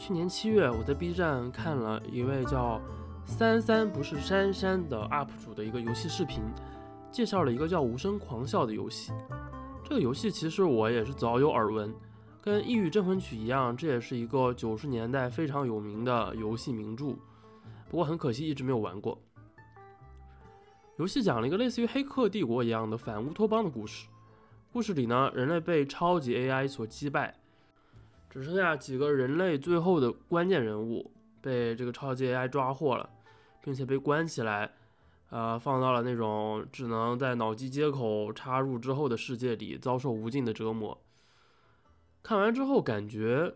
去年七月，我在 B 站看了一位叫“三三不是珊珊”的 UP 主的一个游戏视频，介绍了一个叫《无声狂笑》的游戏。这个游戏其实我也是早有耳闻，跟《异域镇魂曲》一样，这也是一个九十年代非常有名的游戏名著。不过很可惜，一直没有玩过。游戏讲了一个类似于《黑客帝国》一样的反乌托邦的故事。故事里呢，人类被超级 AI 所击败。只剩下几个人类最后的关键人物被这个超级 AI 抓获了，并且被关起来，呃，放到了那种只能在脑机接口插入之后的世界里，遭受无尽的折磨。看完之后，感觉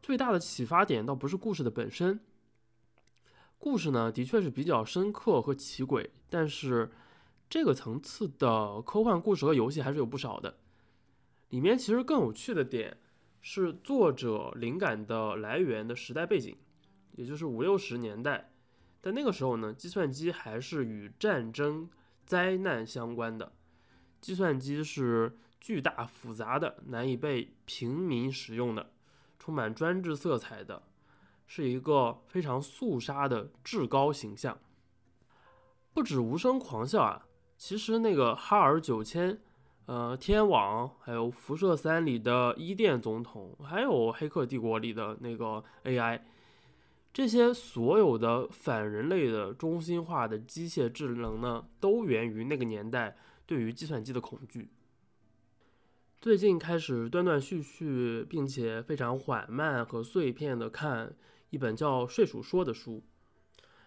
最大的启发点倒不是故事的本身，故事呢的确是比较深刻和奇诡，但是这个层次的科幻故事和游戏还是有不少的。里面其实更有趣的点。是作者灵感的来源的时代背景，也就是五六十年代。但那个时候呢，计算机还是与战争、灾难相关的。计算机是巨大、复杂的、难以被平民使用的，充满专制色彩的，是一个非常肃杀的至高形象。不止无声狂笑啊，其实那个哈尔九千。呃，天网，还有辐射三里的伊甸总统，还有黑客帝国里的那个 AI，这些所有的反人类的中心化的机械智能呢，都源于那个年代对于计算机的恐惧。最近开始断断续续，并且非常缓慢和碎片的看一本叫《睡鼠说》的书。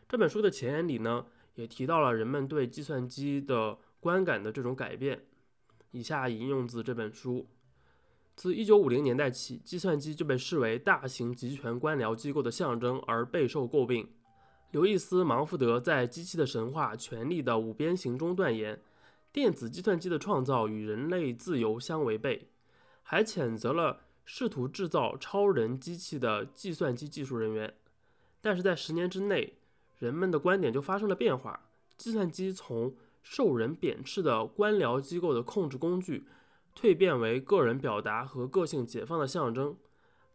这本书的前言里呢，也提到了人们对计算机的观感的这种改变。以下引用自这本书：自1950年代起，计算机就被视为大型集权官僚机构的象征而备受诟病。刘易斯·芒福德在《机器的神话：权力的五边形》中断言，电子计算机的创造与人类自由相违背，还谴责了试图制造超人机器的计算机技术人员。但是在十年之内，人们的观点就发生了变化，计算机从受人贬斥的官僚机构的控制工具，蜕变为个人表达和个性解放的象征。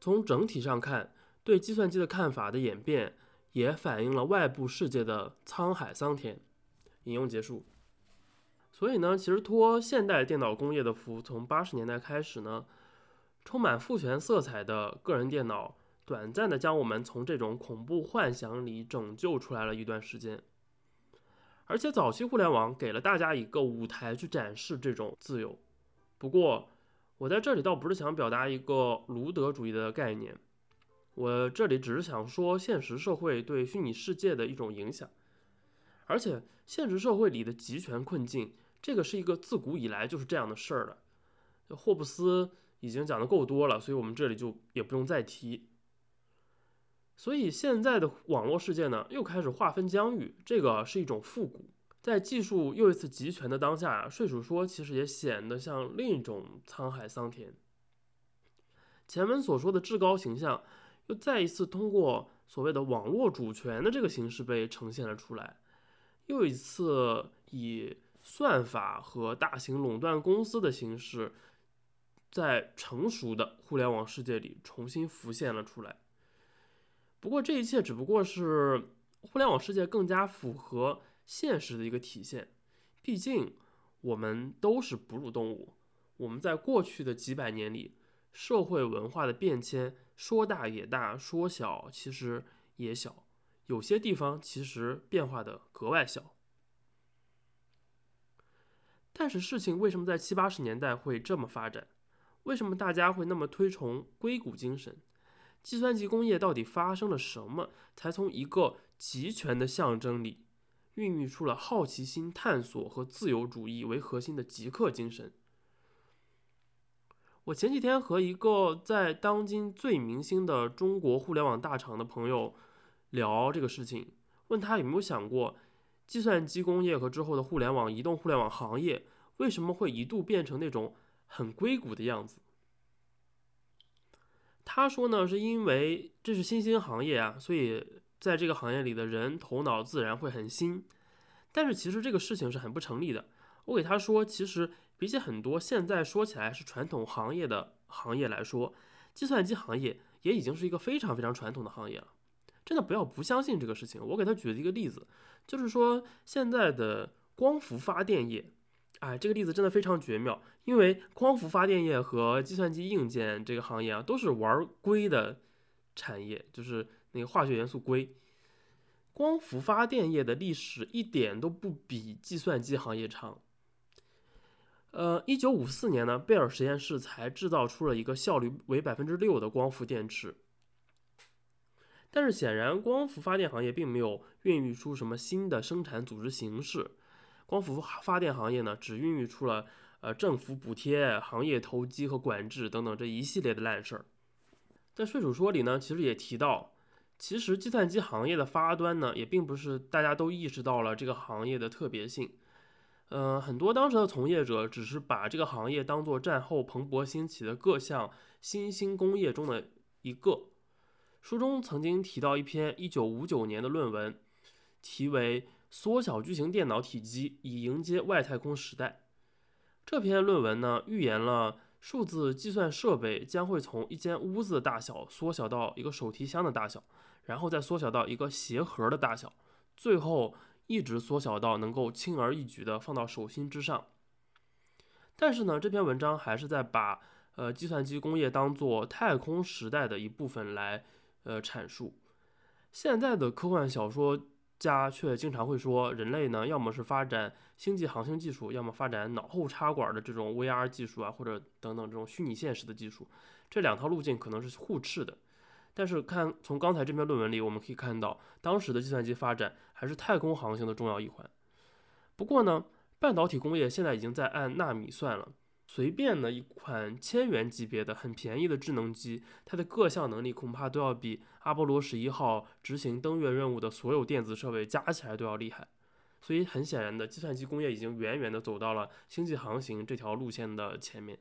从整体上看，对计算机的看法的演变，也反映了外部世界的沧海桑田。引用结束。所以呢，其实托现代电脑工业的福，从八十年代开始呢，充满父权色彩的个人电脑，短暂的将我们从这种恐怖幻想里拯救出来了一段时间。而且早期互联网给了大家一个舞台去展示这种自由。不过，我在这里倒不是想表达一个卢德主义的概念，我这里只是想说现实社会对虚拟世界的一种影响。而且，现实社会里的集权困境，这个是一个自古以来就是这样的事儿了。霍布斯已经讲的够多了，所以我们这里就也不用再提。所以现在的网络世界呢，又开始划分疆域，这个是一种复古。在技术又一次集权的当下，睡鼠说其实也显得像另一种沧海桑田。前文所说的至高形象，又再一次通过所谓的网络主权的这个形式被呈现了出来，又一次以算法和大型垄断公司的形式，在成熟的互联网世界里重新浮现了出来。不过这一切只不过是互联网世界更加符合现实的一个体现。毕竟我们都是哺乳动物，我们在过去的几百年里，社会文化的变迁说大也大，说小其实也小，有些地方其实变化的格外小。但是事情为什么在七八十年代会这么发展？为什么大家会那么推崇硅谷精神？计算机工业到底发生了什么，才从一个集权的象征里，孕育出了好奇心、探索和自由主义为核心的极客精神？我前几天和一个在当今最明星的中国互联网大厂的朋友聊这个事情，问他有没有想过，计算机工业和之后的互联网、移动互联网行业为什么会一度变成那种很硅谷的样子？他说呢，是因为这是新兴行业啊，所以在这个行业里的人头脑自然会很新。但是其实这个事情是很不成立的。我给他说，其实比起很多现在说起来是传统行业的行业来说，计算机行业也已经是一个非常非常传统的行业了。真的不要不相信这个事情。我给他举了一个例子，就是说现在的光伏发电业，哎，这个例子真的非常绝妙，因为光伏发电业和计算机硬件这个行业啊，都是玩硅的产业，就是那个化学元素硅。光伏发电业的历史一点都不比计算机行业长。呃，一九五四年呢，贝尔实验室才制造出了一个效率为百分之六的光伏电池。但是显然，光伏发电行业并没有孕育出什么新的生产组织形式。光伏发电行业呢，只孕育出了呃政府补贴、行业投机和管制等等这一系列的烂事儿。在税主说里呢，其实也提到，其实计算机行业的发端呢，也并不是大家都意识到了这个行业的特别性。呃，很多当时的从业者只是把这个行业当做战后蓬勃兴起的各项新兴工业中的一个。书中曾经提到一篇1959年的论文，题为《缩小巨型电脑体积以迎接外太空时代》。这篇论文呢，预言了数字计算设备将会从一间屋子的大小缩小到一个手提箱的大小，然后再缩小到一个鞋盒的大小，最后。一直缩小到能够轻而易举地放到手心之上。但是呢，这篇文章还是在把呃计算机工业当做太空时代的一部分来呃阐述。现在的科幻小说家却经常会说，人类呢要么是发展星际航行技术，要么发展脑后插管的这种 VR 技术啊，或者等等这种虚拟现实的技术。这两条路径可能是互斥的。但是看从刚才这篇论文里，我们可以看到，当时的计算机发展还是太空航行的重要一环。不过呢，半导体工业现在已经在按纳米算了，随便的一款千元级别的很便宜的智能机，它的各项能力恐怕都要比阿波罗十一号执行登月任务的所有电子设备加起来都要厉害。所以很显然的，计算机工业已经远远的走到了星际航行这条路线的前面。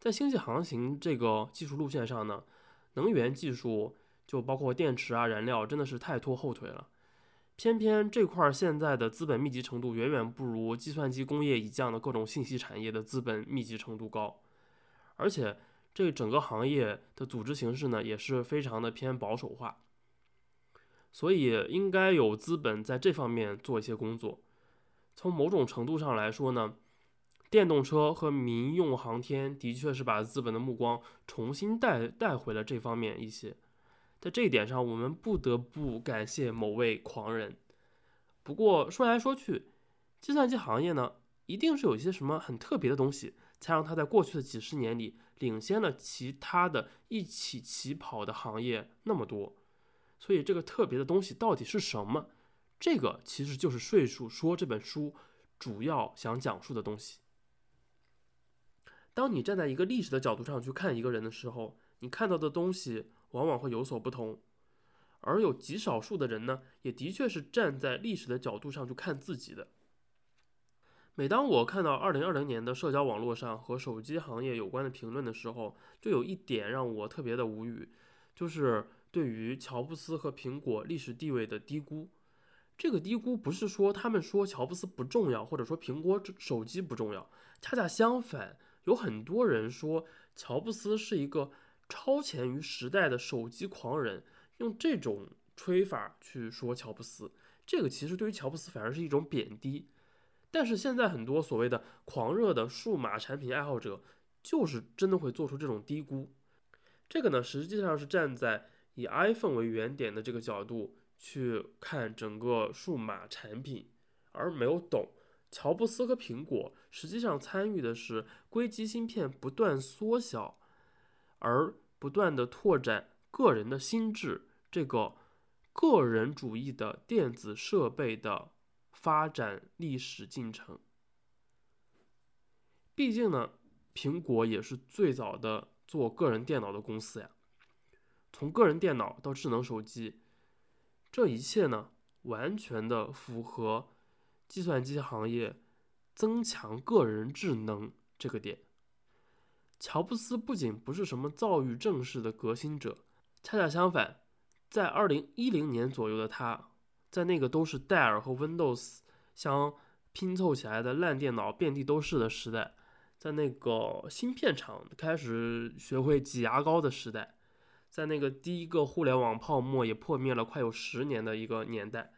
在星际航行这个技术路线上呢？能源技术就包括电池啊、燃料，真的是太拖后腿了。偏偏这块现在的资本密集程度远远不如计算机工业以降的各种信息产业的资本密集程度高，而且这整个行业的组织形式呢也是非常的偏保守化，所以应该有资本在这方面做一些工作。从某种程度上来说呢。电动车和民用航天的确是把资本的目光重新带带回了这方面一些，在这一点上，我们不得不感谢某位狂人。不过说来说去，计算机行业呢，一定是有一些什么很特别的东西，才让它在过去的几十年里领先了其他的一起起跑的行业那么多。所以这个特别的东西到底是什么？这个其实就是《税数说》这本书主要想讲述的东西。当你站在一个历史的角度上去看一个人的时候，你看到的东西往往会有所不同。而有极少数的人呢，也的确是站在历史的角度上去看自己的。每当我看到二零二零年的社交网络上和手机行业有关的评论的时候，就有一点让我特别的无语，就是对于乔布斯和苹果历史地位的低估。这个低估不是说他们说乔布斯不重要，或者说苹果手机不重要，恰恰相反。有很多人说乔布斯是一个超前于时代的手机狂人，用这种吹法去说乔布斯，这个其实对于乔布斯反而是一种贬低。但是现在很多所谓的狂热的数码产品爱好者，就是真的会做出这种低估。这个呢，实际上是站在以 iPhone 为原点的这个角度去看整个数码产品，而没有懂。乔布斯和苹果实际上参与的是硅基芯片不断缩小，而不断的拓展个人的心智这个个人主义的电子设备的发展历史进程。毕竟呢，苹果也是最早的做个人电脑的公司呀。从个人电脑到智能手机，这一切呢，完全的符合。计算机行业增强个人智能这个点，乔布斯不仅不是什么躁郁症式的革新者，恰恰相反，在二零一零年左右的他，在那个都是戴尔和 Windows 相拼凑起来的烂电脑遍地都是的时代，在那个芯片厂开始学会挤牙膏的时代，在那个第一个互联网泡沫也破灭了快有十年的一个年代，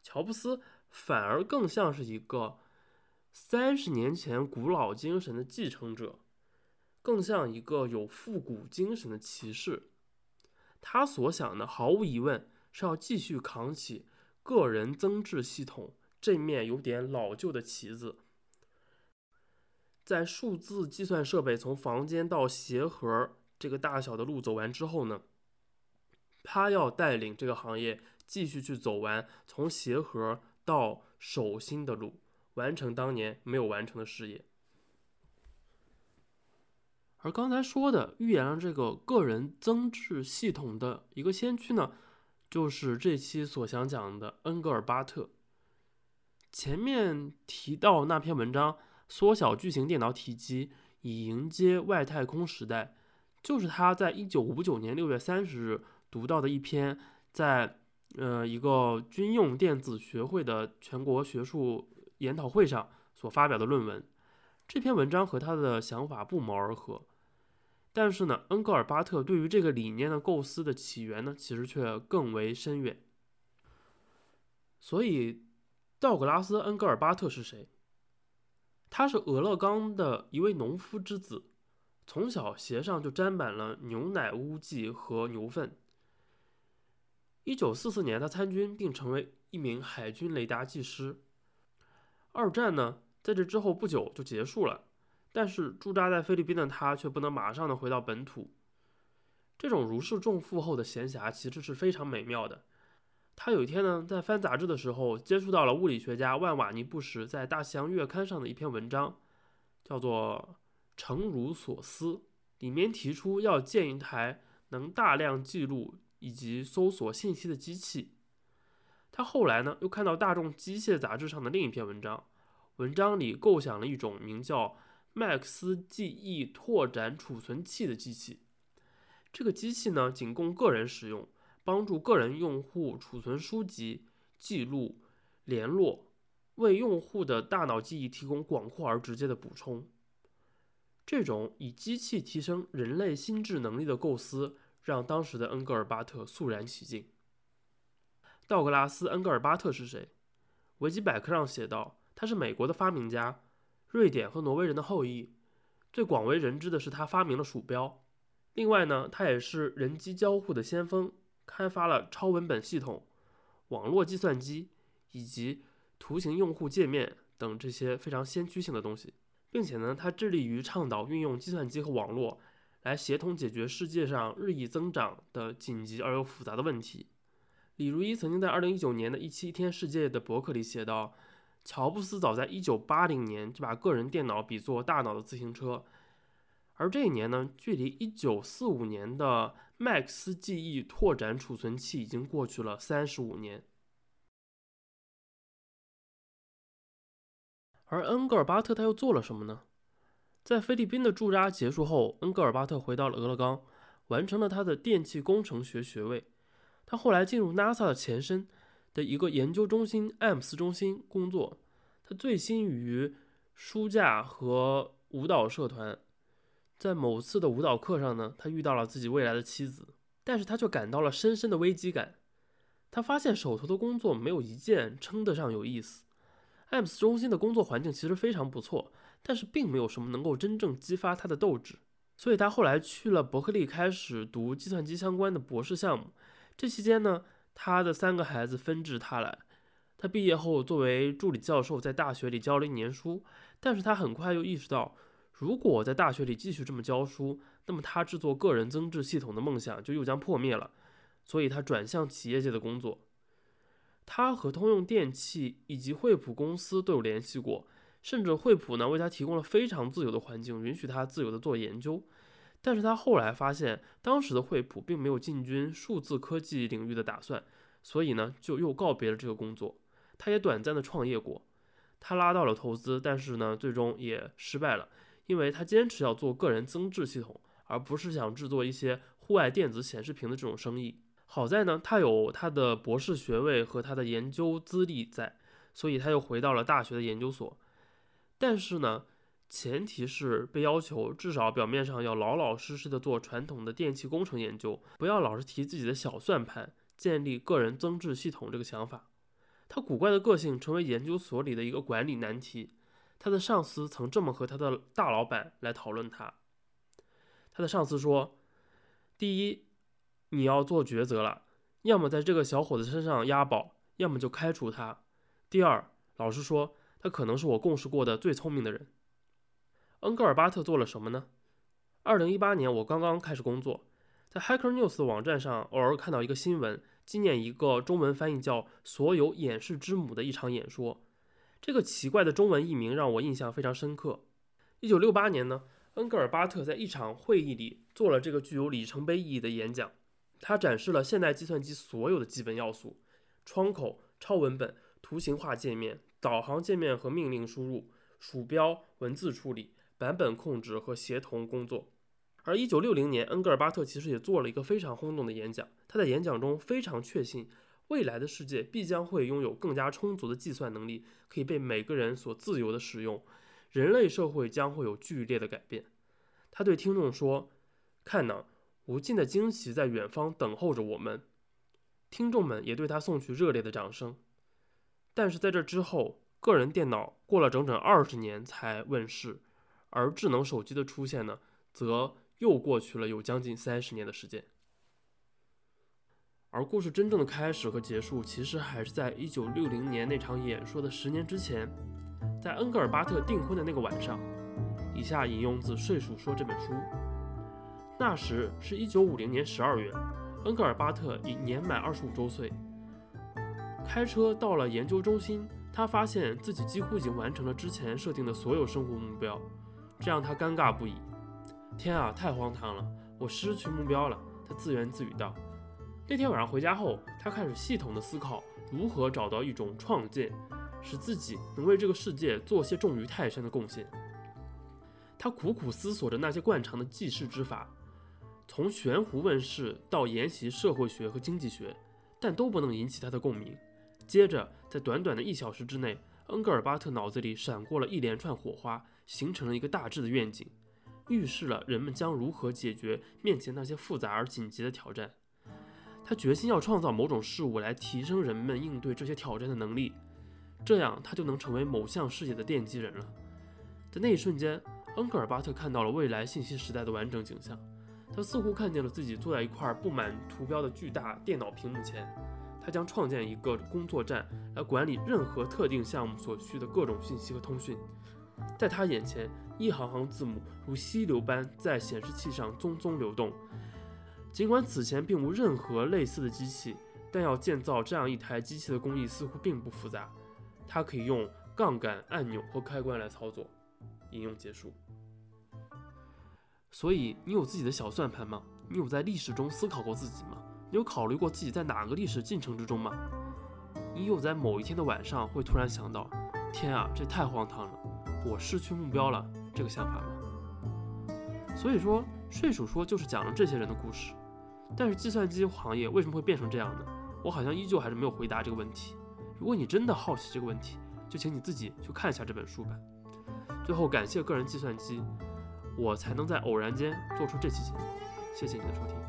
乔布斯反而更像是一个三十年前古老精神的继承者，更像一个有复古精神的骑士。他所想的，毫无疑问是要继续扛起个人增值系统这面有点老旧的旗子。在数字计算设备从房间到鞋盒这个大小的路走完之后呢，他要带领这个行业继续去走完从鞋盒到手心的路，完成当年没有完成的事业。而刚才说的预言了这个个人增值系统的一个先驱呢，就是这期所想讲的恩格尔巴特。前面提到那篇文章。缩小巨型电脑体积以迎接外太空时代，就是他在一九五九年六月三十日读到的一篇，在呃一个军用电子学会的全国学术研讨会上所发表的论文。这篇文章和他的想法不谋而合，但是呢，恩格尔巴特对于这个理念的构思的起源呢，其实却更为深远。所以，道格拉斯·恩格尔巴特是谁？他是俄勒冈的一位农夫之子，从小鞋上就沾满了牛奶污迹和牛粪。一九四四年，他参军并成为一名海军雷达技师。二战呢，在这之后不久就结束了，但是驻扎在菲律宾的他却不能马上的回到本土。这种如释重负后的闲暇，其实是非常美妙的。他有一天呢，在翻杂志的时候，接触到了物理学家万瓦尼布什在《大西洋月刊》上的一篇文章，叫做《诚如所思》，里面提出要建一台能大量记录以及搜索信息的机器。他后来呢，又看到《大众机械》杂志上的另一篇文章，文章里构想了一种名叫麦克斯记忆拓展储存器的机器。这个机器呢，仅供个人使用。帮助个人用户储存书籍、记录、联络，为用户的大脑记忆提供广阔而直接的补充。这种以机器提升人类心智能力的构思，让当时的恩格尔巴特肃然起敬。道格拉斯·恩格尔巴特是谁？维基百科上写道，他是美国的发明家，瑞典和挪威人的后裔。最广为人知的是他发明了鼠标。另外呢，他也是人机交互的先锋。开发了超文本系统、网络计算机以及图形用户界面等这些非常先驱性的东西，并且呢，他致力于倡导运用计算机和网络来协同解决世界上日益增长的紧急而又复杂的问题。李如一曾经在2019年的一期《一天世界》的博客里写道：“乔布斯早在1980年就把个人电脑比作大脑的自行车。”而这一年呢，距离一九四五年的麦克斯记忆拓展储存器已经过去了三十五年。而恩格尔巴特他又做了什么呢？在菲律宾的驻扎结束后，恩格尔巴特回到了俄勒冈，完成了他的电气工程学学位。他后来进入 NASA 的前身的一个研究中心艾姆斯中心工作。他醉心于书架和舞蹈社团。在某次的舞蹈课上呢，他遇到了自己未来的妻子，但是他却感到了深深的危机感。他发现手头的工作没有一件称得上有意思。艾姆斯中心的工作环境其实非常不错，但是并没有什么能够真正激发他的斗志。所以他后来去了伯克利，开始读计算机相关的博士项目。这期间呢，他的三个孩子纷至沓来。他毕业后作为助理教授在大学里教了一年书，但是他很快又意识到。如果在大学里继续这么教书，那么他制作个人增值系统的梦想就又将破灭了。所以他转向企业界的工作。他和通用电气以及惠普公司都有联系过，甚至惠普呢为他提供了非常自由的环境，允许他自由的做研究。但是他后来发现，当时的惠普并没有进军数字科技领域的打算，所以呢就又告别了这个工作。他也短暂的创业过，他拉到了投资，但是呢最终也失败了。因为他坚持要做个人增值系统，而不是想制作一些户外电子显示屏的这种生意。好在呢，他有他的博士学位和他的研究资历在，所以他又回到了大学的研究所。但是呢，前提是被要求至少表面上要老老实实的做传统的电气工程研究，不要老是提自己的小算盘，建立个人增值系统这个想法。他古怪的个性成为研究所里的一个管理难题。他的上司曾这么和他的大老板来讨论他。他的上司说：“第一，你要做抉择了，要么在这个小伙子身上押宝，要么就开除他。第二，老实说，他可能是我共事过的最聪明的人。”恩格尔巴特做了什么呢？二零一八年，我刚刚开始工作，在 Hacker News 网站上偶尔看到一个新闻。纪念一个中文翻译叫“所有演示之母”的一场演说，这个奇怪的中文译名让我印象非常深刻。一九六八年呢，恩格尔巴特在一场会议里做了这个具有里程碑意义的演讲。他展示了现代计算机所有的基本要素：窗口、超文本、图形化界面、导航界面和命令输入、鼠标、文字处理、版本控制和协同工作。而一九六零年，恩格尔巴特其实也做了一个非常轰动的演讲。他在演讲中非常确信，未来的世界必将会拥有更加充足的计算能力，可以被每个人所自由的使用，人类社会将会有剧烈的改变。他对听众说：“看呐，无尽的惊喜在远方等候着我们。”听众们也对他送去热烈的掌声。但是在这之后，个人电脑过了整整二十年才问世，而智能手机的出现呢，则。又过去了有将近三十年的时间，而故事真正的开始和结束，其实还是在一九六零年那场演说的十年之前，在恩格尔巴特订婚的那个晚上。以下引用自《睡鼠说》这本书。那时是一九五零年十二月，恩格尔巴特已年满二十五周岁。开车到了研究中心，他发现自己几乎已经完成了之前设定的所有生活目标，这让他尴尬不已。天啊，太荒唐了！我失去目标了。他自言自语道。那天晚上回家后，他开始系统的思考如何找到一种创建，使自己能为这个世界做些重于泰山的贡献。他苦苦思索着那些惯常的记事之法，从悬壶问世到研习社会学和经济学，但都不能引起他的共鸣。接着，在短短的一小时之内，恩格尔巴特脑子里闪过了一连串火花，形成了一个大致的愿景。预示了人们将如何解决面前那些复杂而紧急的挑战。他决心要创造某种事物来提升人们应对这些挑战的能力，这样他就能成为某项事业的奠基人了。在那一瞬间，恩格尔巴特看到了未来信息时代的完整景象。他似乎看见了自己坐在一块布满图标的巨大电脑屏幕前，他将创建一个工作站来管理任何特定项目所需的各种信息和通讯。在他眼前，一行行字母如溪流般在显示器上匆匆流动。尽管此前并无任何类似的机器，但要建造这样一台机器的工艺似乎并不复杂。它可以用杠杆、按钮和开关来操作。引用结束。所以，你有自己的小算盘吗？你有在历史中思考过自己吗？你有考虑过自己在哪个历史进程之中吗？你有在某一天的晚上会突然想到：天啊，这太荒唐了！我失去目标了，这个想法吗？所以说，睡鼠说就是讲了这些人的故事。但是计算机行业为什么会变成这样呢？我好像依旧还是没有回答这个问题。如果你真的好奇这个问题，就请你自己去看一下这本书吧。最后，感谢个人计算机，我才能在偶然间做出这期节目。谢谢你的收听。